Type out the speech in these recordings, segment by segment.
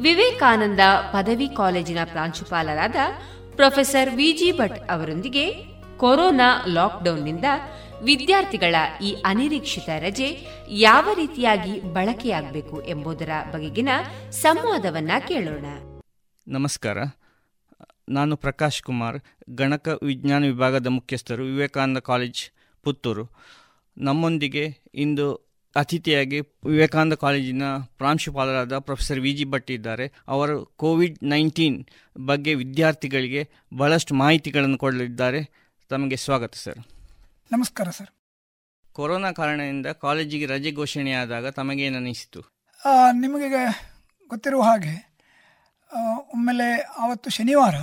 ವಿವೇಕಾನಂದ ಪದವಿ ಕಾಲೇಜಿನ ಪ್ರಾಂಶುಪಾಲರಾದ ಪ್ರೊಫೆಸರ್ ವಿಜಿ ಭಟ್ ಅವರೊಂದಿಗೆ ಕೊರೋನಾ ಲಾಕ್ಡೌನ್ನಿಂದ ವಿದ್ಯಾರ್ಥಿಗಳ ಈ ಅನಿರೀಕ್ಷಿತ ರಜೆ ಯಾವ ರೀತಿಯಾಗಿ ಬಳಕೆಯಾಗಬೇಕು ಎಂಬುದರ ಬಗೆಗಿನ ಸಂವಾದವನ್ನ ಕೇಳೋಣ. ನಮಸ್ಕಾರ. ನಾನು ಪ್ರಕಾಶ್ ಕುಮಾರ್, ಗಣಕ ವಿಜ್ಞಾನ ವಿಭಾಗದ ಮುಖ್ಯಸ್ಥರು, ವಿವೇಕಾನಂದ ಕಾಲೇಜ್ ಪುತ್ತೂರು. ನಮ್ಮೊಂದಿಗೆ ಇಂದು ಅತಿಥಿಯಾಗಿ ವಿವೇಕಾನಂದ ಕಾಲೇಜಿನ ಪ್ರಾಂಶುಪಾಲರಾದ ಪ್ರೊಫೆಸರ್ ವಿ ಜಿ ಭಟ್ ಇದ್ದಾರೆ. ಅವರು ಕೋವಿಡ್ ನೈನ್ಟೀನ್ ಬಗ್ಗೆ ವಿದ್ಯಾರ್ಥಿಗಳಿಗೆ ಬಹಳಷ್ಟು ಮಾಹಿತಿಗಳನ್ನು ಕೊಡಲಿದ್ದಾರೆ. ತಮಗೆ ಸ್ವಾಗತ ಸರ್. ನಮಸ್ಕಾರ ಸರ್. ಕೊರೋನಾ ಕಾರಣದಿಂದ ಕಾಲೇಜಿಗೆ ರಜೆ ಘೋಷಣೆಯಾದಾಗ ತಮಗೇನಿಸಿತು ನಿಮಗೆ ಗೊತ್ತಿರುವ ಹಾಗೆ ಒಮ್ಮೆಲೆ ಆವತ್ತು ಶನಿವಾರ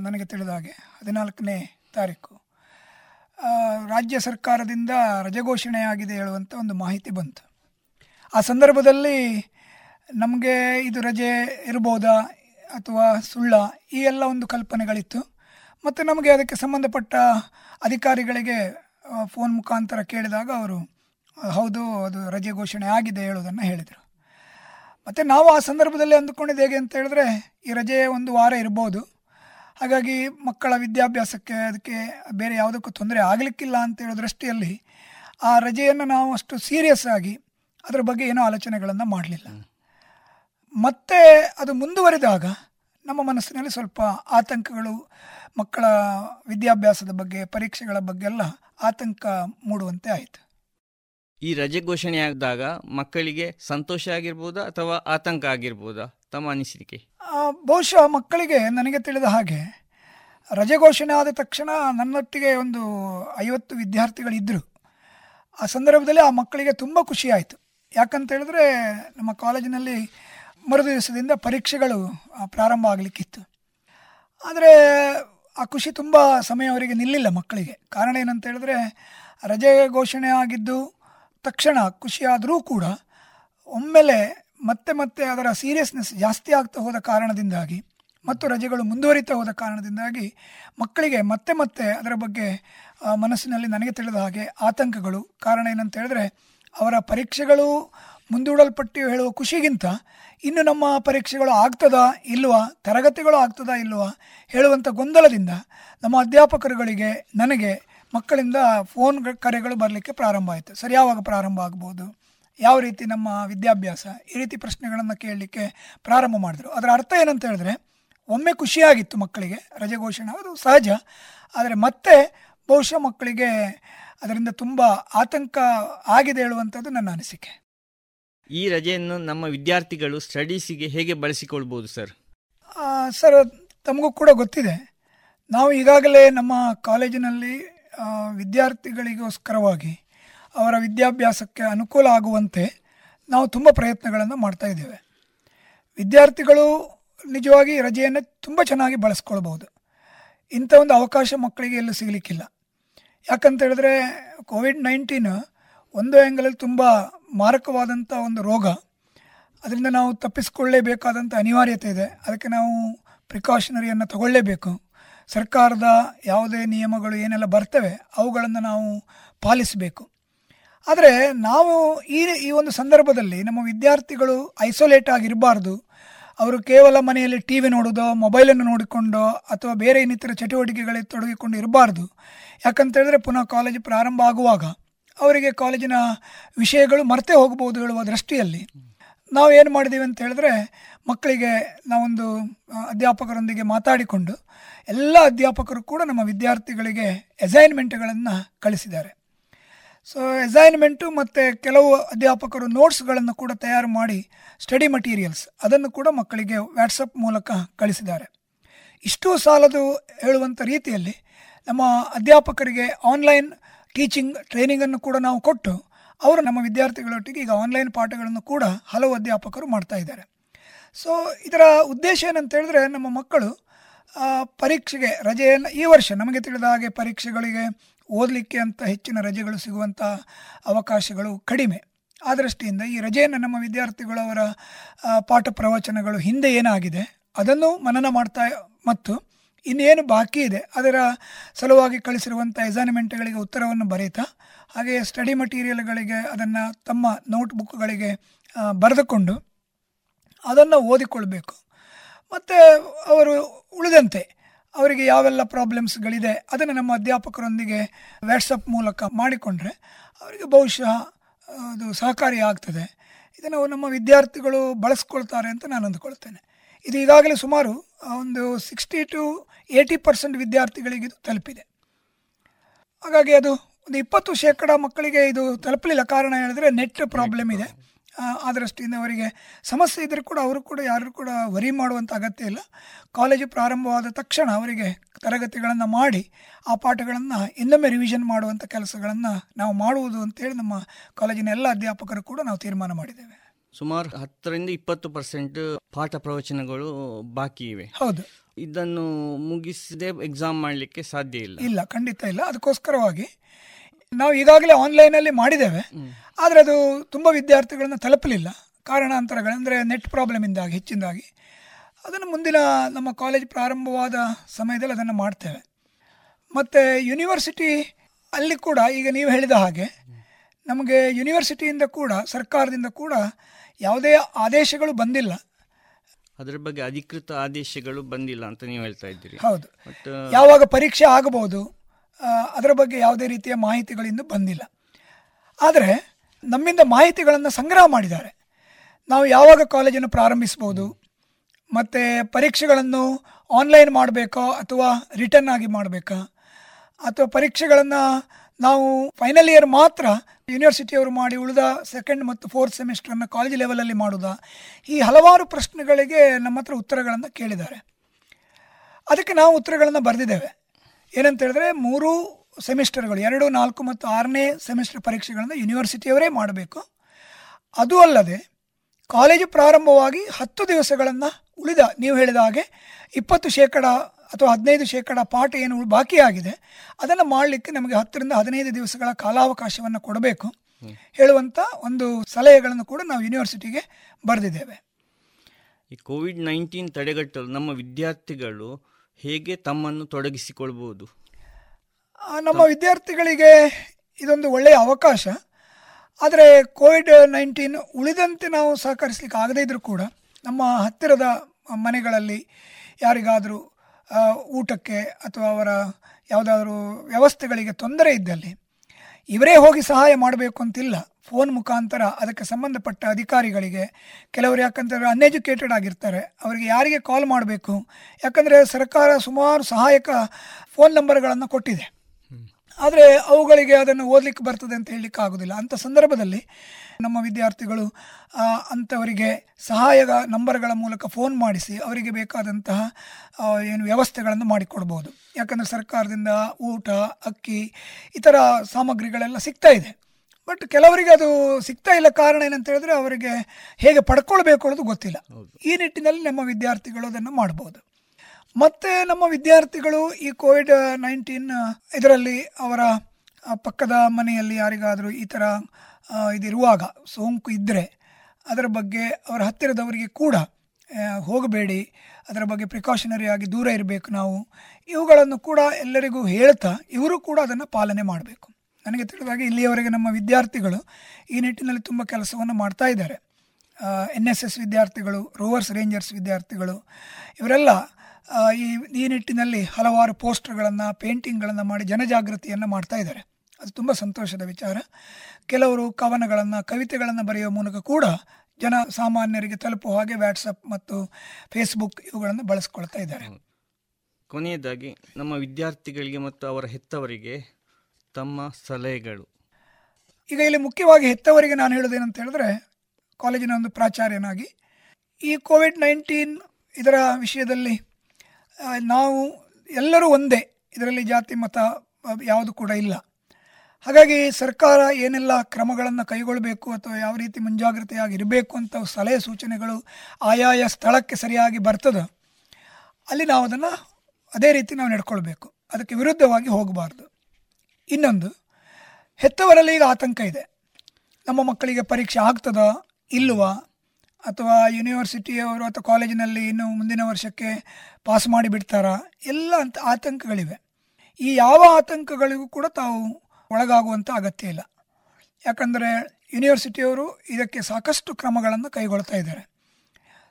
ನನಗೆ ತಿಳಿದ ಹಾಗೆ ಹದಿನಾಲ್ಕನೇ ತಾರೀಕು ರಾಜ್ಯ ಸರ್ಕಾರದಿಂದ ರಜೆ ಘೋಷಣೆಯಾಗಿದೆ ಹೇಳುವಂಥ ಒಂದು ಮಾಹಿತಿ ಬಂತು. ಆ ಸಂದರ್ಭದಲ್ಲಿ ನಮಗೆ ಇದು ರಜೆ ಇರ್ಬೋದಾ ಅಥವಾ ಸುಳ್ಳ ಈ ಎಲ್ಲ ಒಂದು ಕಲ್ಪನೆಗಳಿತ್ತು. ಮತ್ತು ನಮಗೆ ಅದಕ್ಕೆ ಸಂಬಂಧಪಟ್ಟ ಅಧಿಕಾರಿಗಳಿಗೆ ಫೋನ್ ಮುಖಾಂತರ ಕೇಳಿದಾಗ ಅವರು ಹೌದು, ಅದು ರಜೆ ಘೋಷಣೆ ಆಗಿದೆ ಹೇಳೋದನ್ನು ಹೇಳಿದರು. ಮತ್ತು ನಾವು ಆ ಸಂದರ್ಭದಲ್ಲಿ ಅಂದುಕೊಂಡಿದ್ದು ಹೇಗೆ ಅಂತ ಹೇಳಿದ್ರೆ, ಈ ರಜೆ ಒಂದು ವಾರ ಇರ್ಬೋದು. ಹಾಗಾಗಿ ಮಕ್ಕಳ ವಿದ್ಯಾಭ್ಯಾಸಕ್ಕೆ ಅದಕ್ಕೆ ಬೇರೆ ಯಾವುದಕ್ಕೂ ತೊಂದರೆ ಆಗಲಿಕ್ಕಿಲ್ಲ ಅಂತ ಹೇಳೋ ದೃಷ್ಟಿಯಲ್ಲಿ ಆ ರಜೆಯನ್ನು ನಾವು ಅಷ್ಟು ಸೀರಿಯಸ್ ಆಗಿ ಅದರ ಬಗ್ಗೆ ಏನೋ ಆಲೋಚನೆಗಳನ್ನು ಮಾಡಲಿಲ್ಲ. ಮತ್ತೆ ಅದು ಮುಂದುವರಿದಾಗ ನಮ್ಮ ಮನಸ್ಸಿನಲ್ಲಿ ಸ್ವಲ್ಪ ಆತಂಕಗಳು ಮಕ್ಕಳ ವಿದ್ಯಾಭ್ಯಾಸದ ಬಗ್ಗೆ ಪರೀಕ್ಷೆಗಳ ಬಗ್ಗೆ ಎಲ್ಲ ಆತಂಕ ಮೂಡುವಂತೆ ಆಯಿತು. ಈ ರಜೆ ಘೋಷಣೆ ಆದಾಗ ಮಕ್ಕಳಿಗೆ ಸಂತೋಷ ಆಗಿರ್ಬೋದಾ ಅಥವಾ ಆತಂಕ ಆಗಿರ್ಬೋದಾ? ತಮ್ಮ ಅನಿಸಿಕೆ ಬಹುಶಃ ಮಕ್ಕಳಿಗೆ ನನಗೆ ತಿಳಿದ ಹಾಗೆ ರಜೆ ಘೋಷಣೆ ಆದ ತಕ್ಷಣ ನನ್ನೊಟ್ಟಿಗೆ ಒಂದು ಐವತ್ತು ವಿದ್ಯಾರ್ಥಿಗಳಿದ್ದರು ಆ ಸಂದರ್ಭದಲ್ಲಿ ಆ ಮಕ್ಕಳಿಗೆ ತುಂಬ ಖುಷಿಯಾಯಿತು. ಯಾಕಂತ ಹೇಳಿದ್ರೆ ನಮ್ಮ ಕಾಲೇಜಿನಲ್ಲಿ ಮರು ದಿವಸದಿಂದ ಪರೀಕ್ಷೆಗಳು ಪ್ರಾರಂಭ ಆಗಲಿಕ್ಕಿತ್ತು. ಆದರೆ ಆ ಖುಷಿ ತುಂಬ ಸಮಯ ಅವರಿಗೆ ನಿಲ್ಲಿಲ್ಲ ಮಕ್ಕಳಿಗೆ. ಕಾರಣ ಏನಂತ ಹೇಳಿದ್ರೆ ರಜೆ ಘೋಷಣೆ ಆಗಿದ್ದು ತಕ್ಷಣ ಖುಷಿಯಾದರೂ ಕೂಡ ಒಮ್ಮೆಲೆ ಮತ್ತೆ ಮತ್ತೆ ಅದರ ಸೀರಿಯಸ್ನೆಸ್ ಜಾಸ್ತಿ ಆಗ್ತಾ ಹೋದ ಕಾರಣದಿಂದಾಗಿ ಮತ್ತು ರಜೆಗಳು ಮುಂದುವರಿತಾ ಹೋದ ಕಾರಣದಿಂದಾಗಿ ಮಕ್ಕಳಿಗೆ ಮತ್ತೆ ಮತ್ತೆ ಅದರ ಬಗ್ಗೆ ಮನಸ್ಸಿನಲ್ಲಿ ನನಗೆ ತಿಳಿದ ಹಾಗೆ ಆತಂಕಗಳು. ಕಾರಣ ಏನಂತ ಹೇಳಿದ್ರೆ, ಅವರ ಪರೀಕ್ಷೆಗಳು ಮುಂದೂಡಲ್ಪಟ್ಟು ಹೇಳುವ ಖುಷಿಗಿಂತ ಇನ್ನು ನಮ್ಮ ಪರೀಕ್ಷೆಗಳು ಆಗ್ತದಾ ಇಲ್ವಾ, ತರಗತಿಗಳು ಆಗ್ತದಾ ಇಲ್ವಾ ಹೇಳುವಂಥ ಗೊಂದಲದಿಂದ ನಮ್ಮ ಅಧ್ಯಾಪಕರುಗಳಿಗೆ ನನಗೆ ಮಕ್ಕಳಿಂದ ಫೋನ್ ಕರೆಗಳು ಬರಲಿಕ್ಕೆ ಪ್ರಾರಂಭ ಆಯಿತು. ಸರಿ ಪ್ರಾರಂಭ ಆಗ್ಬೋದು? ಯಾವ ರೀತಿ ನಮ್ಮ ವಿದ್ಯಾಭ್ಯಾಸ ಈ ರೀತಿ ಪ್ರಶ್ನೆಗಳನ್ನು ಕೇಳಲಿಕ್ಕೆ ಪ್ರಾರಂಭ ಮಾಡಿದ್ರು. ಅದರ ಅರ್ಥ ಏನಂತ ಹೇಳಿದ್ರೆ ಒಮ್ಮೆ ಖುಷಿಯಾಗಿತ್ತು ಮಕ್ಕಳಿಗೆ ರಜೆ ಘೋಷಣೆ ಅದು ಸಹಜ. ಆದರೆ ಮತ್ತೆ ಬಹುಶಃ ಮಕ್ಕಳಿಗೆ ಅದರಿಂದ ತುಂಬ ಆತಂಕ ಆಗಿದೆ ಹೇಳುವಂಥದ್ದು ನನ್ನ ಅನಿಸಿಕೆ. ಈ ರಜೆಯನ್ನು ನಮ್ಮ ವಿದ್ಯಾರ್ಥಿಗಳು ಸ್ಟಡೀಸಿಗೆ ಹೇಗೆ ಬಳಸಿಕೊಳ್ಬೋದು ಸರ್? ಸರ್ ತಮಗೂ ಕೂಡ ಗೊತ್ತಿದೆ. ನಾವು ಈಗಾಗಲೇ ನಮ್ಮ ಕಾಲೇಜಿನಲ್ಲಿ ವಿದ್ಯಾರ್ಥಿಗಳಿಗೋಸ್ಕರವಾಗಿ ಅವರ ವಿದ್ಯಾಭ್ಯಾಸಕ್ಕೆ ಅನುಕೂಲ ಆಗುವಂತೆ ನಾವು ತುಂಬ ಪ್ರಯತ್ನಗಳನ್ನು ಮಾಡ್ತಾ ಇದ್ದೇವೆ. ವಿದ್ಯಾರ್ಥಿಗಳು ನಿಜವಾಗಿ ರಜೆಯನ್ನು ತುಂಬ ಚೆನ್ನಾಗಿ ಬಳಸ್ಕೊಳ್ಬೋದು ಇಂಥ ಒಂದು ಅವಕಾಶ ಮಕ್ಕಳಿಗೆ ಎಲ್ಲೂ ಸಿಗಲಿಕ್ಕಿಲ್ಲ. ಯಾಕಂತ ಹೇಳಿದ್ರೆ ಕೋವಿಡ್ ನೈನ್ಟೀನ್ ಒಂದು ಆ್ಯಂಗಲಲ್ಲಿ ತುಂಬ ಮಾರಕವಾದಂಥ ಒಂದು ರೋಗ. ಅದರಿಂದ ನಾವು ತಪ್ಪಿಸಿಕೊಳ್ಳೇಬೇಕಾದಂಥ ಅನಿವಾರ್ಯತೆ ಇದೆ. ಅದಕ್ಕೆ ನಾವು ಪ್ರಿಕಾಷನರಿಯನ್ನು ತಗೊಳ್ಳೇಬೇಕು. ಸರ್ಕಾರದ ಯಾವುದೇ ನಿಯಮಗಳು ಏನೆಲ್ಲ ಬರ್ತವೆ ಅವುಗಳನ್ನು ನಾವು ಪಾಲಿಸಬೇಕು. ಆದರೆ ನಾವು ಈ ಈ ಒಂದು ಸಂದರ್ಭದಲ್ಲಿ ನಮ್ಮ ವಿದ್ಯಾರ್ಥಿಗಳು ಐಸೋಲೇಟ್ ಆಗಿರಬಾರ್ದು. ಅವರು ಕೇವಲ ಮನೆಯಲ್ಲಿ ಟಿ ವಿ ನೋಡೋದೋ, ಮೊಬೈಲನ್ನು ನೋಡಿಕೊಂಡು ಅಥವಾ ಬೇರೆ ಇನ್ನಿತರ ಚಟುವಟಿಕೆಗಳಲ್ಲಿ ತೊಡಗಿಕೊಂಡು ಇರಬಾರ್ದು. ಯಾಕಂತ ಹೇಳಿದ್ರೆ ಪುನಃ ಕಾಲೇಜು ಪ್ರಾರಂಭ ಆಗುವಾಗ ಅವರಿಗೆ ಕಾಲೇಜಿನ ವಿಷಯಗಳು ಮರೆತೇ ಹೋಗಬಹುದು ಹೇಳುವ ದೃಷ್ಟಿಯಲ್ಲಿ. ನಾವು ಏನು ಮಾಡಿದ್ದೀವಿ ಅಂತ ಹೇಳಿದ್ರೆ ಮಕ್ಕಳಿಗೆ ನಾವೊಂದು ಅಧ್ಯಾಪಕರೊಂದಿಗೆ ಮಾತಾಡಿಕೊಂಡು ಎಲ್ಲ ಅಧ್ಯಾಪಕರು ಕೂಡ ನಮ್ಮ ವಿದ್ಯಾರ್ಥಿಗಳಿಗೆ ಅಸೈನ್ಮೆಂಟ್ಗಳನ್ನು ಕಳಿಸಿದ್ದಾರೆ. ಸೊ ಎಸೈನ್ಮೆಂಟು ಮತ್ತು ಕೆಲವು ಅಧ್ಯಾಪಕರು ನೋಟ್ಸ್ಗಳನ್ನು ಕೂಡ ತಯಾರು ಮಾಡಿ ಸ್ಟಡಿ ಮಟೀರಿಯಲ್ಸ್ ಅದನ್ನು ಕೂಡ ಮಕ್ಕಳಿಗೆ ವ್ಯಾಟ್ಸಪ್ ಮೂಲಕ ಕಳಿಸಿದ್ದಾರೆ. ಇಷ್ಟು ಸಾಲದು ಹೇಳುವಂಥ ರೀತಿಯಲ್ಲಿ ನಮ್ಮ ಅಧ್ಯಾಪಕರಿಗೆ ಆನ್ಲೈನ್ ಟೀಚಿಂಗ್ ಟ್ರೈನಿಂಗನ್ನು ಕೂಡ ನಾವು ಕೊಟ್ಟು ಅವರು ನಮ್ಮ ವಿದ್ಯಾರ್ಥಿಗಳೊಟ್ಟಿಗೆ ಈಗ ಆನ್ಲೈನ್ ಪಾಠಗಳನ್ನು ಕೂಡ ಹಲವು ಅಧ್ಯಾಪಕರು ಮಾಡ್ತಾ ಇದ್ದಾರೆ. ಸೊ ಇದರ ಉದ್ದೇಶ ಏನಂತ ಹೇಳಿದ್ರೆ ನಮ್ಮ ಮಕ್ಕಳು ಪರೀಕ್ಷೆಗೆ ರಜೆಯನ್ನು ಈ ವರ್ಷ ನಮಗೆ ತಿಳಿದ ಹಾಗೆ ಪರೀಕ್ಷೆಗಳಿಗೆ ಓದಲಿಕ್ಕೆ ಅಂತ ಹೆಚ್ಚಿನ ರಜೆಗಳು ಸಿಗುವಂಥ ಅವಕಾಶಗಳು ಕಡಿಮೆ. ಆ ದೃಷ್ಟಿಯಿಂದ ಈ ರಜೆಯನ್ನು ನಮ್ಮ ವಿದ್ಯಾರ್ಥಿಗಳು ಅವರ ಪಾಠ ಪ್ರವಚನಗಳು ಹಿಂದೆ ಏನಾಗಿದೆ, ಅದನ್ನು ಮನನ ಮಾಡ್ತಾ ಮತ್ತು ಇನ್ನೇನು ಬಾಕಿ ಇದೆ, ಅದರ ಸಲುವಾಗಿ ಕಳಿಸಿರುವಂಥ ಎಸೈನ್ಮೆಂಟ್ಗಳಿಗೆ ಉತ್ತರವನ್ನು ಬರೀತಾ ಹಾಗೆಯೇ ಸ್ಟಡಿ ಮಟೀರಿಯಲ್ಗಳಿಗೆ ಅದನ್ನು ತಮ್ಮ ನೋಟ್ಬುಕ್ಗಳಿಗೆ ಬರೆದುಕೊಂಡು ಅದನ್ನು ಓದಿಕೊಳ್ಬೇಕು. ಮತ್ತು ಅವರು ಉಳಿದಂತೆ ಅವರಿಗೆ ಯಾವೆಲ್ಲ ಪ್ರಾಬ್ಲಮ್ಸ್ಗಳಿದೆ ಅದನ್ನು ನಮ್ಮ ಅಧ್ಯಾಪಕರೊಂದಿಗೆ ವ್ಯಾಟ್ಸಪ್ ಮೂಲಕ ಮಾಡಿಕೊಂಡ್ರೆ ಅವರಿಗೆ ಬಹುಶಃ ಅದು ಸಹಕಾರಿ ಆಗ್ತದೆ. ಇದನ್ನು ನಮ್ಮ ವಿದ್ಯಾರ್ಥಿಗಳು ಬಳಸ್ಕೊಳ್ತಾರೆ ಅಂತ ನಾನು ಅಂದ್ಕೊಳ್ತೇನೆ. ಇದು ಈಗಾಗಲೇ ಸುಮಾರು ಒಂದು ಸಿಕ್ಸ್ಟಿ ಟು ಏಯ್ಟಿ ಪರ್ಸೆಂಟ್ ವಿದ್ಯಾರ್ಥಿಗಳಿಗೆ ಇದು ತಲುಪಿದೆ. ಹಾಗಾಗಿ ಅದು ಒಂದು ಇಪ್ಪತ್ತು ಶೇಕಡ ಮಕ್ಕಳಿಗೆ ಇದು ತಲುಪಲಿಲ್ಲ. ಕಾರಣ ಹೇಳಿದ್ರೆ ನೆಟ್ ಪ್ರಾಬ್ಲಮ್ ಇದೆ. ಆ ದೃಷ್ಟಿಯಿಂದ ಅವರಿಗೆ ಸಮಸ್ಯೆ ಇದ್ದರೂ ಕೂಡ ಅವರು ಕೂಡ ಯಾರು ಕೂಡ ವರಿ ಮಾಡುವಂಥ ಅಗತ್ಯ ಇಲ್ಲ. ಕಾಲೇಜು ಪ್ರಾರಂಭವಾದ ತಕ್ಷಣ ಅವರಿಗೆ ತರಗತಿಗಳನ್ನು ಮಾಡಿ ಆ ಪಾಠಗಳನ್ನು ಇನ್ನೊಮ್ಮೆ ರಿವಿಷನ್ ಮಾಡುವಂಥ ಕೆಲಸಗಳನ್ನು ನಾವು ಮಾಡುವುದು ಅಂತೇಳಿ ನಮ್ಮ ಕಾಲೇಜಿನ ಎಲ್ಲ ಅಧ್ಯಾಪಕರು ಕೂಡ ನಾವು ತೀರ್ಮಾನ ಮಾಡಿದ್ದೇವೆ. ಸುಮಾರು ಹತ್ತರಿಂದ ಇಪ್ಪತ್ತು ಪರ್ಸೆಂಟ್ ಪಾಠ ಪ್ರವಚನಗಳು ಬಾಕಿ ಇವೆ. ಹೌದು. ಇದನ್ನು ಮುಗಿಸದೆ ಎಕ್ಸಾಮ್ ಮಾಡಲಿಕ್ಕೆ ಸಾಧ್ಯ ಇಲ್ಲ. ಇಲ್ಲ ಖಂಡಿತ ಇಲ್ಲ. ಅದಕ್ಕೋಸ್ಕರವಾಗಿ ನಾವು ಈಗಾಗಲೇ ಆನ್ಲೈನಲ್ಲಿ ಮಾಡಿದ್ದೇವೆ. ಆದರೆ ಅದು ತುಂಬ ವಿದ್ಯಾರ್ಥಿಗಳನ್ನು ತಲುಪಲಿಲ್ಲ. ಕಾರಣಾಂತರಗಳಂದರೆ ನೆಟ್ ಪ್ರಾಬ್ಲಮಿಂದಾಗಿ ಹೆಚ್ಚಿನದಾಗಿ. ಅದನ್ನು ಮುಂದಿನ ನಮ್ಮ ಕಾಲೇಜ್ ಪ್ರಾರಂಭವಾದ ಸಮಯದಲ್ಲಿ ಅದನ್ನು ಮಾಡ್ತೇವೆ. ಮತ್ತು ಯೂನಿವರ್ಸಿಟಿ ಅಲ್ಲಿ ಕೂಡ ಈಗ ನೀವು ಹೇಳಿದ ಹಾಗೆ ನಮಗೆ ಯೂನಿವರ್ಸಿಟಿಯಿಂದ ಕೂಡ ಸರ್ಕಾರದಿಂದ ಕೂಡ ಯಾವುದೇ ಆದೇಶಗಳು ಬಂದಿಲ್ಲ. ಅದರ ಬಗ್ಗೆ ಅಧಿಕೃತ ಆದೇಶಗಳು ಬಂದಿಲ್ಲ ಅಂತ ನೀವು ಹೇಳ್ತಾ ಇದ್ದೀರಿ. ಹೌದು. ಯಾವಾಗ ಪರೀಕ್ಷೆ ಆಗಬಹುದು ಅದರ ಬಗ್ಗೆ ಯಾವುದೇ ರೀತಿಯ ಮಾಹಿತಿಗಳಿಂದ ಬಂದಿಲ್ಲ. ಆದರೆ ನಮ್ಮಿಂದ ಮಾಹಿತಿಗಳನ್ನು ಸಂಗ್ರಹ ಮಾಡಿದ್ದಾರೆ. ನಾವು ಯಾವಾಗ ಕಾಲೇಜನ್ನು ಪ್ರಾರಂಭಿಸ್ಬೋದು ಮತ್ತು ಪರೀಕ್ಷೆಗಳನ್ನು ಆನ್ಲೈನ್ ಮಾಡಬೇಕೋ ಅಥವಾ ರಿಟರ್ನ್ ಆಗಿ ಮಾಡಬೇಕಾ? ಅಥವಾ ಪರೀಕ್ಷೆಗಳನ್ನು ನಾವು ಫೈನಲ್ ಇಯರ್ ಮಾತ್ರ ಯೂನಿವರ್ಸಿಟಿಯವರು ಮಾಡಿ ಉಳಿದ ಸೆಕೆಂಡ್ ಮತ್ತು ಫೋರ್ತ್ ಸೆಮಿಸ್ಟರನ್ನು ಕಾಲೇಜ್ ಲೆವೆಲಲ್ಲಿ ಮಾಡೋದಾ? ಈ ಹಲವಾರು ಪ್ರಶ್ನೆಗಳಿಗೆ ನಮ್ಮ ಹತ್ರ ಉತ್ತರಗಳನ್ನು ಕೇಳಿದ್ದಾರೆ. ಅದಕ್ಕೆ ನಾವು ಉತ್ತರಗಳನ್ನು ಬರೆದಿದ್ದೇವೆ. ಏನಂತ ಹೇಳಿದ್ರೆ ಮೂರು ಸೆಮಿಸ್ಟರ್ಗಳು ಎರಡು ನಾಲ್ಕು ಮತ್ತು ಆರನೇ ಸೆಮಿಸ್ಟರ್ ಪರೀಕ್ಷೆಗಳನ್ನು ಯೂನಿವರ್ಸಿಟಿಯವರೇ ಮಾಡಬೇಕು. ಅದು ಅಲ್ಲದೆ ಕಾಲೇಜು ಪ್ರಾರಂಭವಾಗಿ ಹತ್ತು ದಿವಸಗಳನ್ನು ಉಳಿದ ನೀವು ಹೇಳಿದ ಹಾಗೆ ಇಪ್ಪತ್ತು ಶೇಕಡ ಅಥವಾ ಹದಿನೈದು ಶೇಕಡ ಪಾಠ ಏನು ಬಾಕಿಯಾಗಿದೆ ಅದನ್ನು ಮಾಡಲಿಕ್ಕೆ ನಮಗೆ ಹತ್ತರಿಂದ ಹದಿನೈದು ದಿವಸಗಳ ಕಾಲಾವಕಾಶವನ್ನು ಕೊಡಬೇಕು ಹೇಳುವಂಥ ಒಂದು ಸಲಹೆಗಳನ್ನು ಕೂಡ ನಾವು ಯೂನಿವರ್ಸಿಟಿಗೆ ಬರೆದಿದ್ದೇವೆ. ಈ ಕೋವಿಡ್ ನೈನ್ಟೀನ್ ತಡೆಗಟ್ಟಲು ನಮ್ಮ ವಿದ್ಯಾರ್ಥಿಗಳು ಹೇಗೆ ತಮ್ಮನ್ನು ತೊಡಗಿಸಿಕೊಳ್ಬಹುದು? ನಮ್ಮ ವಿದ್ಯಾರ್ಥಿಗಳಿಗೆ ಇದೊಂದು ಒಳ್ಳೆಯ ಅವಕಾಶ. ಆದರೆ ಕೋವಿಡ್ ನೈನ್ಟೀನ್ ಉಳಿದಂತೆ ನಾವು ಸಹಕರಿಸಲಿಕ್ಕೆ ಆಗದೇ ಇದ್ರೂ ಕೂಡ ನಮ್ಮ ಹತ್ತಿರದ ಮನೆಗಳಲ್ಲಿ ಯಾರಿಗಾದರೂ ಊಟಕ್ಕೆ ಅಥವಾ ಅವರ ಯಾವುದಾದ್ರೂ ವ್ಯವಸ್ಥೆಗಳಿಗೆ ತೊಂದರೆ ಇದ್ದಲ್ಲಿ ಇವರೇ ಹೋಗಿ ಸಹಾಯ ಮಾಡಬೇಕು ಅಂತಿಲ್ಲ. ಫೋನ್ ಮುಖಾಂತರ ಅದಕ್ಕೆ ಸಂಬಂಧಪಟ್ಟ ಅಧಿಕಾರಿಗಳಿಗೆ, ಕೆಲವರು ಯಾಕಂತಂದರೆ ಅನ್ಎಜುಕೇಟೆಡ್ ಆಗಿರ್ತಾರೆ, ಅವರಿಗೆ ಯಾರಿಗೆ ಕಾಲ್ ಮಾಡಬೇಕು? ಯಾಕಂದರೆ ಸರ್ಕಾರ ಸುಮಾರು ಸಹಾಯಕ ಫೋನ್ ನಂಬರ್ಗಳನ್ನು ಕೊಟ್ಟಿದೆ. ಆದರೆ ಅವುಗಳಿಗೆ ಅದನ್ನು ಓದಲಿಕ್ಕೆ ಬರ್ತದೆ ಅಂತ ಹೇಳಲಿಕ್ಕೆ ಆಗೋದಿಲ್ಲ. ಅಂಥ ಸಂದರ್ಭದಲ್ಲಿ ನಮ್ಮ ವಿದ್ಯಾರ್ಥಿಗಳು ಅಂಥವರಿಗೆ ಸಹಾಯ ನಂಬರ್ಗಳ ಮೂಲಕ ಫೋನ್ ಮಾಡಿಸಿ ಅವರಿಗೆ ಬೇಕಾದಂತಹ ಏನು ವ್ಯವಸ್ಥೆಗಳನ್ನು ಮಾಡಿಕೊಡ್ಬೋದು. ಯಾಕಂದರೆ ಸರ್ಕಾರದಿಂದ ಊಟ, ಅಕ್ಕಿ, ಇತರ ಸಾಮಗ್ರಿಗಳೆಲ್ಲ ಸಿಗ್ತಾ ಇದೆ. ಬಟ್ ಕೆಲವರಿಗೆ ಅದು ಸಿಗ್ತಾ ಇಲ್ಲ ಕಾರಣ ಏನಂತ ಹೇಳಿದ್ರೆ ಅವರಿಗೆ ಹೇಗೆ ಪಡ್ಕೊಳ್ಬೇಕು ಅನ್ನೋದು ಗೊತ್ತಿಲ್ಲ. ಈ ನಿಟ್ಟಿನಲ್ಲಿ ನಮ್ಮ ವಿದ್ಯಾರ್ಥಿಗಳು ಅದನ್ನು ಮಾಡ್ಬೋದು. ಮತ್ತು ನಮ್ಮ ವಿದ್ಯಾರ್ಥಿಗಳು ಈ ಕೋವಿಡ್ ನೈನ್ಟೀನ್ ಇದರಲ್ಲಿ ಅವರ ಪಕ್ಕದ ಮನೆಯಲ್ಲಿ ಯಾರಿಗಾದರೂ ಈ ಥರ ಇದಿರುವಾಗ ಸೋಂಕು ಇದ್ದರೆ ಅದರ ಬಗ್ಗೆ ಅವರ ಹತ್ತಿರದವರಿಗೆ ಕೂಡ ಹೋಗಬೇಡಿ. ಅದರ ಬಗ್ಗೆ ಪ್ರಿಕಾಷನರಿ ಆಗಿ ದೂರ ಇರಬೇಕು ನಾವು. ಇವುಗಳನ್ನು ಕೂಡ ಎಲ್ಲರಿಗೂ ಹೇಳ್ತಾ ಇವರು ಕೂಡ ಅದನ್ನು ಪಾಲನೆ ಮಾಡಬೇಕು. ನನಗೆ ತಿಳಿದಾಗೆ ಇಲ್ಲಿಯವರೆಗೆ ನಮ್ಮ ವಿದ್ಯಾರ್ಥಿಗಳು ಈ ನಿಟ್ಟಿನಲ್ಲಿ ತುಂಬ ಕೆಲಸವನ್ನು ಮಾಡ್ತಾ ಇದ್ದಾರೆ. ಎನ್ ಎಸ್ ಎಸ್ ವಿದ್ಯಾರ್ಥಿಗಳು ರೋವರ್ಸ್ ರೇಂಜರ್ಸ್ ವಿದ್ಯಾರ್ಥಿಗಳು, ಇವರೆಲ್ಲ ಈ ಈ ನಿಟ್ಟಿನಲ್ಲಿ ಹಲವಾರು ಪೋಸ್ಟರ್ಗಳನ್ನು, ಪೇಂಟಿಂಗ್ಗಳನ್ನು ಮಾಡಿ ಜನಜಾಗೃತಿಯನ್ನು ಮಾಡ್ತಾ ಇದ್ದಾರೆ. ಅದು ತುಂಬ ಸಂತೋಷದ ವಿಚಾರ. ಕೆಲವರು ಕವನಗಳನ್ನು, ಕವಿತೆಗಳನ್ನು ಬರೆಯುವ ಮೂಲಕ ಕೂಡ ಜನ ಸಾಮಾನ್ಯರಿಗೆ ತಲುಪುವ ಹಾಗೆ ವ್ಯಾಟ್ಸಪ್ ಮತ್ತು ಫೇಸ್ಬುಕ್ ಇವುಗಳನ್ನು ಬಳಸ್ಕೊಳ್ತಾ ಇದ್ದಾರೆ. ಕೊನೆಯದಾಗಿ ನಮ್ಮ ವಿದ್ಯಾರ್ಥಿಗಳಿಗೆ ಮತ್ತು ಅವರ ಹೆತ್ತವರಿಗೆ ತಮ್ಮ ಸಲಹೆಗಳು. ಈಗ ಇಲ್ಲಿ ಮುಖ್ಯವಾಗಿ ಹೆತ್ತವರಿಗೆ ನಾನು ಹೇಳೋದೇನಂತ ಹೇಳಿದ್ರೆ, ಕಾಲೇಜಿನ ಒಂದು ಪ್ರಾಚಾರ್ಯನಾಗಿ, ಈ ಕೋವಿಡ್ ನೈನ್ಟೀನ್ ಇದರ ವಿಷಯದಲ್ಲಿ ನಾವು ಎಲ್ಲರೂ ಒಂದೇ, ಇದರಲ್ಲಿ ಜಾತಿ, ಮತ, ಯಾವುದು ಕೂಡ ಇಲ್ಲ. ಹಾಗಾಗಿ ಸರ್ಕಾರ ಏನೆಲ್ಲ ಕ್ರಮಗಳನ್ನು ಕೈಗೊಳ್ಳಬೇಕು ಅಥವಾ ಯಾವ ರೀತಿ ಮುಂಜಾಗ್ರತೆಯಾಗಿರಬೇಕು ಅಂತ ಸಲಹೆ ಸೂಚನೆಗಳು ಆಯಾಯ ಸ್ಥಳಕ್ಕೆ ಸರಿಯಾಗಿ ಬರ್ತದೆ, ಅಲ್ಲಿ ನಾವು ಅದನ್ನು ಅದೇ ರೀತಿ ನಾವು ನಡ್ಕೊಳ್ಬೇಕು. ಅದಕ್ಕೆ ವಿರುದ್ಧವಾಗಿ ಹೋಗಬಾರ್ದು. ಇನ್ನೊಂದು, ಹೆತ್ತವರಲ್ಲಿ ಈಗ ಆತಂಕ ಇದೆ. ನಮ್ಮ ಮಕ್ಕಳಿಗೆ ಪರೀಕ್ಷೆ ಆಗ್ತದಾ ಇಲ್ಲವಾ, ಅಥವಾ ಯೂನಿವರ್ಸಿಟಿಯವರು ಅಥವಾ ಕಾಲೇಜಿನಲ್ಲಿ ಇನ್ನು ಮುಂದಿನ ವರ್ಷಕ್ಕೆ ಪಾಸ್ ಮಾಡಿ ಬಿಡ್ತಾರಾ ಎಲ್ಲ ಅಂತ ಆತಂಕಗಳಿವೆ. ಈ ಯಾವ ಆತಂಕಗಳಿಗೂ ಕೂಡ ತಾವು ಒಳಗಾಗುವಂಥ ಅಗತ್ಯ ಇಲ್ಲ. ಯಾಕಂದರೆ ಯೂನಿವರ್ಸಿಟಿಯವರು ಇದಕ್ಕೆ ಸಾಕಷ್ಟು ಕ್ರಮಗಳನ್ನು ಕೈಗೊಳ್ತಾ ಇದ್ದಾರೆ.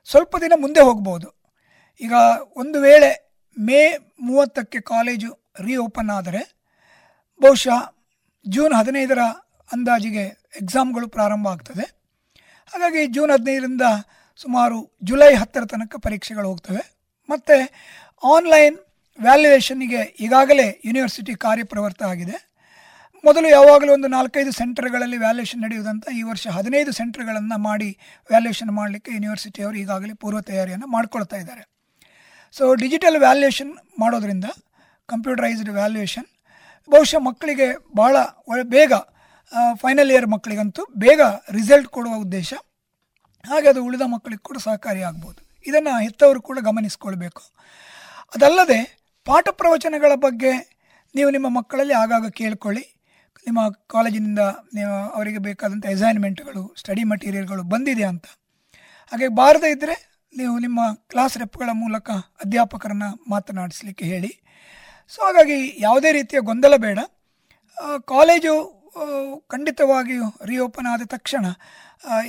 ಸ್ವಲ್ಪ ದಿನ ಮುಂದೆ ಹೋಗ್ಬೋದು. ಈಗ ಒಂದು ವೇಳೆ ಮೇ ಮೂವತ್ತಕ್ಕೆ ಕಾಲೇಜು ರೀಓಪನ್ ಆದರೆ ಬಹುಶಃ ಜೂನ್ ಹದಿನೈದರ ಅಂದಾಜಿಗೆ ಎಕ್ಸಾಮ್ಗಳು ಪ್ರಾರಂಭ ಆಗ್ತದೆ. ಹಾಗಾಗಿ ಜೂನ್ ಹದಿನೈದರಿಂದ ಸುಮಾರು ಜುಲೈ ಹತ್ತರ ತನಕ ಪರೀಕ್ಷೆಗಳು ಹೋಗ್ತವೆ. ಮತ್ತು ಆನ್ಲೈನ್ ವ್ಯಾಲ್ಯುಯೇಷನ್ನಿಗೆ ಈಗಾಗಲೇ ಯೂನಿವರ್ಸಿಟಿ ಕಾರ್ಯಪ್ರವೃತ್ತ ಆಗಿದೆ. ಮೊದಲು ಯಾವಾಗಲೂ ಒಂದು ನಾಲ್ಕೈದು ಸೆಂಟರ್ಗಳಲ್ಲಿ ವ್ಯಾಲ್ಯೂಯೇಷನ್ ನಡೆಯುವುದಂತ ಈ ವರ್ಷ ಹದಿನೈದು ಸೆಂಟರ್ಗಳನ್ನು ಮಾಡಿ ವ್ಯಾಲ್ಯೂಯೇಷನ್ ಮಾಡಲಿಕ್ಕೆ ಯೂನಿವರ್ಸಿಟಿಯವರು ಈಗಾಗಲೇ ಪೂರ್ವ ತಯಾರಿಯನ್ನು ಮಾಡ್ಕೊಳ್ತಾ ಇದ್ದಾರೆ. ಸೊ ಡಿಜಿಟಲ್ ವ್ಯಾಲ್ಯೂಯೇಷನ್ ಮಾಡೋದ್ರಿಂದ ಕಂಪ್ಯೂಟರೈಸ್ಡ್ ವ್ಯಾಲ್ಯೂಯೇಷನ್ ಬಹುಶಃ ಮಕ್ಕಳಿಗೆ ಭಾಳ ಬೇಗ ಫೈನಲ್ ಇಯರ್ ಮಕ್ಕಳಿಗಂತೂ ಬೇಗ ರಿಸಲ್ಟ್ ಕೊಡುವ ಉದ್ದೇಶ. ಹಾಗೆ ಅದು ಉಳಿದ ಮಕ್ಕಳಿಗೆ ಕೂಡ ಸಹಕಾರಿಯಾಗ್ಬೋದು ಇದನ್ನು ಹೆತ್ತವರು ಕೂಡ ಗಮನಿಸಿಕೊಳ್ಬೇಕು. ಅದಲ್ಲದೆ ಪಾಠ ಪ್ರವಚನಗಳ ಬಗ್ಗೆ ನೀವು ನಿಮ್ಮ ಮಕ್ಕಳಲ್ಲಿ ಆಗಾಗ ಕೇಳ್ಕೊಳ್ಳಿ. ನಿಮ್ಮ ಕಾಲೇಜಿನಿಂದ ನೀವು ಅವರಿಗೆ ಬೇಕಾದಂಥ ಅಸೈನ್ಮೆಂಟ್ಗಳು ಸ್ಟಡಿ ಮಟೀರಿಯಲ್ಗಳು ಬಂದಿದೆ ಅಂತ. ಹಾಗೆ ಬಾರದೇ ಇದ್ದರೆ ನೀವು ನಿಮ್ಮ ಕ್ಲಾಸ್ ರೆಪ್ಗಳ ಮೂಲಕ ಅಧ್ಯಾಪಕರನ್ನು ಮಾತನಾಡಿಸಲಿಕ್ಕೆ ಹೇಳಿ. ಸೊ ಹಾಗಾಗಿ ಯಾವುದೇ ರೀತಿಯ ಗೊಂದಲ ಬೇಡ. ಕಾಲೇಜು ಖಂಡಿತವಾಗಿಯೂ ರಿಓಪನ್ ಆದ ತಕ್ಷಣ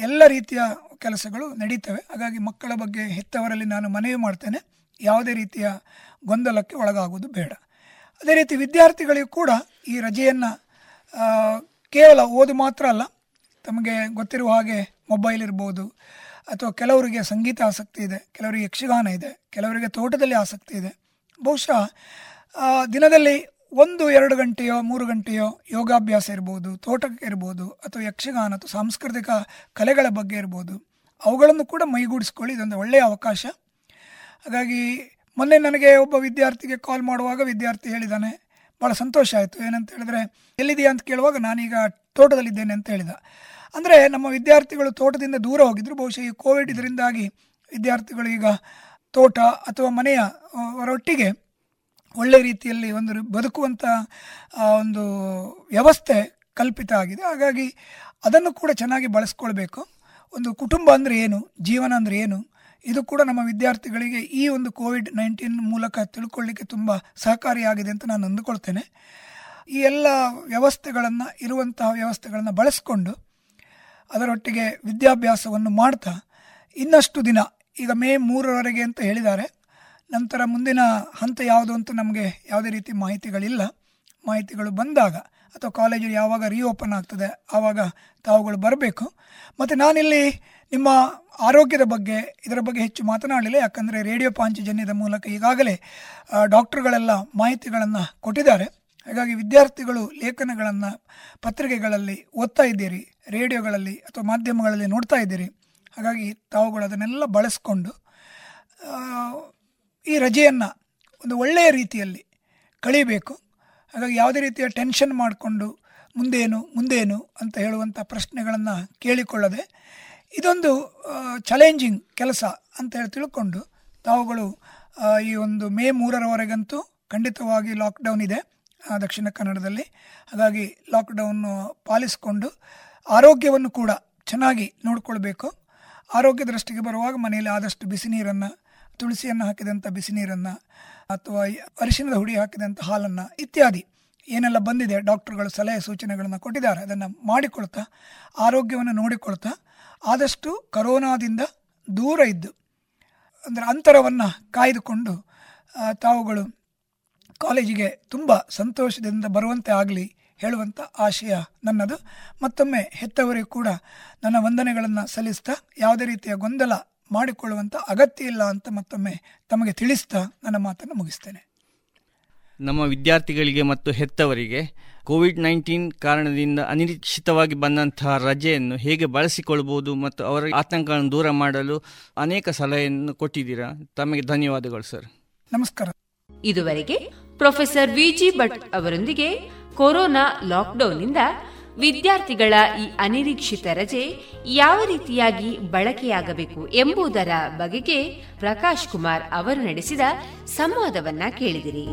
ಎಲ್ಲ ರೀತಿಯ ಕೆಲಸಗಳು ನಡೀತವೆ. ಹಾಗಾಗಿ ಮಕ್ಕಳ ಬಗ್ಗೆ ಹೆತ್ತವರಲ್ಲಿ ನಾನು ಮನವಿ ಮಾಡ್ತೇನೆ. ಯಾವುದೇ ರೀತಿಯ ಗೊಂದಲಕ್ಕೆ ಒಳಗಾಗುವುದು ಬೇಡ. ಅದೇ ರೀತಿ ವಿದ್ಯಾರ್ಥಿಗಳಿಗೂ ಕೂಡ ಈ ರಜೆಯನ್ನು ಕೇವಲ ಓದು ಮಾತ್ರ ಅಲ್ಲ, ತಮಗೆ ಗೊತ್ತಿರುವ ಹಾಗೆ ಮೊಬೈಲ್ ಇರ್ಬೋದು, ಅಥವಾ ಕೆಲವರಿಗೆ ಸಂಗೀತ ಆಸಕ್ತಿ ಇದೆ, ಕೆಲವರಿಗೆ ಯಕ್ಷಗಾನ ಇದೆ, ಕೆಲವರಿಗೆ ತೋಟದಲ್ಲಿ ಆಸಕ್ತಿ ಇದೆ. ಬಹುಶಃ ದಿನದಲ್ಲಿ ಒಂದು, ಎರಡು ಗಂಟೆಯೋ, ಮೂರು ಗಂಟೆಯೋ ಯೋಗಾಭ್ಯಾಸ ಇರ್ಬೋದು, ತೋಟಕ್ಕೆ ಇರ್ಬೋದು, ಅಥವಾ ಯಕ್ಷಗಾನ ಅಥವಾ ಸಾಂಸ್ಕೃತಿಕ ಕಲೆಗಳ ಬಗ್ಗೆ ಇರ್ಬೋದು, ಅವುಗಳನ್ನು ಕೂಡ ಮೈಗೂಡಿಸ್ಕೊಳ್ಳಿ, ಇದೊಂದು ಒಳ್ಳೆಯ ಅವಕಾಶ. ಹಾಗಾಗಿ ಮೊನ್ನೆ ನನಗೆ ಒಬ್ಬ ವಿದ್ಯಾರ್ಥಿಗೆ ಕಾಲ್ ಮಾಡುವಾಗ ವಿದ್ಯಾರ್ಥಿ ಹೇಳಿದ್ದಾನೆ ಭಾಳ ಸಂತೋಷ ಆಯಿತು, ಏನಂತ ಹೇಳಿದ್ರೆ ಎಲ್ಲಿದೆಯಾ ಅಂತ ಕೇಳುವಾಗ ನಾನೀಗ ತೋಟದಲ್ಲಿದ್ದೇನೆ ಅಂತ ಹೇಳಿದ. ಅಂದರೆ ನಮ್ಮ ವಿದ್ಯಾರ್ಥಿಗಳು ತೋಟದಿಂದ ದೂರ ಹೋಗಿದ್ರು, ಬಹುಶಃ ಈ ಕೋವಿಡ್ ಇದರಿಂದಾಗಿ ವಿದ್ಯಾರ್ಥಿಗಳು ಈಗ ತೋಟ ಅಥವಾ ಮನೆಯ ಅವರೊಟ್ಟಿಗೆ ಒಳ್ಳೆ ರೀತಿಯಲ್ಲಿ ಒಂದು ಬದುಕುವಂಥ ಒಂದು ವ್ಯವಸ್ಥೆ ಕಲ್ಪಿತ ಆಗಿದೆ. ಹಾಗಾಗಿ ಅದನ್ನು ಕೂಡ ಚೆನ್ನಾಗಿ ಬಳಸ್ಕೊಳ್ಬೇಕು. ಒಂದು ಕುಟುಂಬ ಅಂದರೆ ಏನು, ಜೀವನ ಅಂದರೆ ಏನು, ಇದು ಕೂಡ ನಮ್ಮ ವಿದ್ಯಾರ್ಥಿಗಳಿಗೆ ಈ ಒಂದು ಕೋವಿಡ್ ನೈನ್ಟೀನ್ ಮೂಲಕ ತಿಳ್ಕೊಳ್ಳಿಕ್ಕೆ ತುಂಬ ಸಹಕಾರಿಯಾಗಿದೆ ಅಂತ ನಾನು ಅಂದುಕೊಳ್ತೇನೆ. ಈ ಎಲ್ಲ ವ್ಯವಸ್ಥೆಗಳನ್ನು, ಇರುವಂತಹ ವ್ಯವಸ್ಥೆಗಳನ್ನು ಬಳಸಿಕೊಂಡು ಅದರೊಟ್ಟಿಗೆ ವಿದ್ಯಾಭ್ಯಾಸವನ್ನು ಮಾಡ್ತಾ ಇನ್ನಷ್ಟು ದಿನ, ಈಗ ಮೇ ಮೂರರವರೆಗೆ ಅಂತ ಹೇಳಿದ್ದಾರೆ. ನಂತರ ಮುಂದಿನ ಹಂತ ಯಾವುದು ಅಂತ ನಮಗೆ ಯಾವುದೇ ರೀತಿ ಮಾಹಿತಿಗಳಿಲ್ಲ. ಮಾಹಿತಿಗಳು ಬಂದಾಗ ಅಥವಾ ಕಾಲೇಜು ಯಾವಾಗ ರೀಓಪನ್ ಆಗ್ತದೆ, ಆವಾಗ ತಾವುಗಳು ಬರಬೇಕು. ಮತ್ತು ನಾನಿಲ್ಲಿ ನಿಮ್ಮ ಆರೋಗ್ಯದ ಬಗ್ಗೆ, ಇದರ ಬಗ್ಗೆ ಹೆಚ್ಚು ಮಾತನಾಡಲಿಲ್ಲ. ಯಾಕಂದರೆ ರೇಡಿಯೋ ಪಾಂಚಜನ್ಯದ ಮೂಲಕ ಈಗಾಗಲೇ ಡಾಕ್ಟರ್ಗಳೆಲ್ಲ ಮಾಹಿತಿಗಳನ್ನು ಕೊಟ್ಟಿದ್ದಾರೆ. ಹಾಗಾಗಿ ವಿದ್ಯಾರ್ಥಿಗಳು ಲೇಖನಗಳನ್ನು ಪತ್ರಿಕೆಗಳಲ್ಲಿ ಓದ್ತಾ ಇದ್ದೀರಿ, ರೇಡಿಯೋಗಳಲ್ಲಿ ಅಥವಾ ಮಾಧ್ಯಮಗಳಲ್ಲಿ ನೋಡ್ತಾ ಇದ್ದೀರಿ. ಹಾಗಾಗಿ ತಾವುಗಳು ಅದನ್ನೆಲ್ಲ ಬಳಸ್ಕೊಂಡು ಈ ರಜೆಯನ್ನು ಒಂದು ಒಳ್ಳೆಯ ರೀತಿಯಲ್ಲಿ ಕಳೀಬೇಕು. ಹಾಗಾಗಿ ಯಾವುದೇ ರೀತಿಯ ಟೆನ್ಷನ್ ಮಾಡಿಕೊಂಡು ಮುಂದೇನು ಮುಂದೇನು ಅಂತ ಹೇಳುವಂಥ ಪ್ರಶ್ನೆಗಳನ್ನು ಕೇಳಿಕೊಳ್ಳದೆ ಇದೊಂದು ಚಾಲೆಂಜಿಂಗ್ ಕೆಲಸ ಅಂತ ಹೇಳಿ ತಿಳ್ಕೊಂಡು ತಾವುಗಳು ಈ ಒಂದು ಮೇ ಮೂರರವರೆಗಂತೂ ಖಂಡಿತವಾಗಿ ಲಾಕ್ಡೌನ್ ಇದೆ ದಕ್ಷಿಣ ಕನ್ನಡದಲ್ಲಿ. ಹಾಗಾಗಿ ಲಾಕ್ಡೌನ್ ಪಾಲಿಸಿಕೊಂಡು ಆರೋಗ್ಯವನ್ನು ಕೂಡ ಚೆನ್ನಾಗಿ ನೋಡಿಕೊಳ್ಬೇಕು. ಆರೋಗ್ಯ ದೃಷ್ಟಿಗೆ ಬರುವಾಗ ಮನೆಯಲ್ಲಿ ಆದಷ್ಟು ಬಿಸಿ ನೀರನ್ನು ತುಳಸಿಯನ್ನು ಹಾಕಿದಂಥ ಬಿಸಿ ನೀರನ್ನು ಅಥವಾ ಅರಿಶಿಣದ ಹುಡಿ ಹಾಕಿದಂಥ ಹಾಲನ್ನು ಇತ್ಯಾದಿ ಏನೆಲ್ಲ ಬಂದಿದೆ ಡಾಕ್ಟರ್ಗಳು ಸಲಹೆ ಸೂಚನೆಗಳನ್ನು ಕೊಟ್ಟಿದ್ದಾರೆ, ಅದನ್ನು ಮಾಡಿಕೊಳ್ತಾ, ಆರೋಗ್ಯವನ್ನು ನೋಡಿಕೊಳ್ತಾ ಆದಷ್ಟು ಕರೋನಾದಿಂದ ದೂರ ಇದ್ದು, ಅಂದರೆ ಅಂತರವನ್ನು ಕಾಯ್ದುಕೊಂಡು ತಾವುಗಳು ಕಾಲೇಜಿಗೆ ತುಂಬ ಸಂತೋಷದಿಂದ ಬರುವಂತೆ ಆಗಲಿ ಹೇಳುವಂಥ ಆಶಯ ನನ್ನದು. ಮತ್ತೊಮ್ಮೆ ಹೆತ್ತವರಿಗೂ ಕೂಡ ನನ್ನ ವಂದನೆಗಳನ್ನು ಸಲ್ಲಿಸ್ತಾ, ಯಾವುದೇ ರೀತಿಯ ಗೊಂದಲ ಮಾಡಿಕೊಳ್ಳುವಂಥ ಅಗತ್ಯ ಇಲ್ಲ ಅಂತ ಮತ್ತೊಮ್ಮೆ ತಮಗೆ ತಿಳಿಸ್ತಾ ನನ್ನ ಮಾತನ್ನು ಮುಗಿಸ್ತೇನೆ. ನಮ್ಮ ವಿದ್ಯಾರ್ಥಿಗಳಿಗೆ ಮತ್ತು ಹೆತ್ತವರಿಗೆ ಕೋವಿಡ್ ನೈನ್ಟೀನ್ ಕಾರಣದಿಂದ ಅನಿರೀಕ್ಷಿತವಾಗಿ ಬಂದಂತಹ ರಜೆಯನ್ನು ಹೇಗೆ ಬಳಸಿಕೊಳ್ಬೋದು ಮತ್ತು ಅವರ ಆತಂಕವನ್ನು ದೂರ ಮಾಡಲು ಅನೇಕ ಸಲಹೆಯನ್ನು ಕೊಟ್ಟಿದ್ದೀರಾ? ತಮಗೆ ಧನ್ಯವಾದಗಳು ಸರ್. ನಮಸ್ಕಾರ. ಇದುವರೆಗೆ ಪ್ರೊಫೆಸರ್ ವಿಜಿ ಭಟ್ ಅವರೊಂದಿಗೆ ಕೊರೋನಾ ಲಾಕ್ಡೌನ್ನಿಂದ ವಿದ್ಯಾರ್ಥಿಗಳ ಈ ಅನಿರೀಕ್ಷಿತ ರಜೆ ಯಾವ ರೀತಿಯಾಗಿ ಬಳಕೆಯಾಗಬೇಕು ಎಂಬುದರ ಬಗೆಗೆ ಪ್ರಕಾಶ್ ಕುಮಾರ್ ಅವರು ನಡೆಸಿದ ಸಂವಾದವನ್ನ ಕೇಳಿದಿರಿ.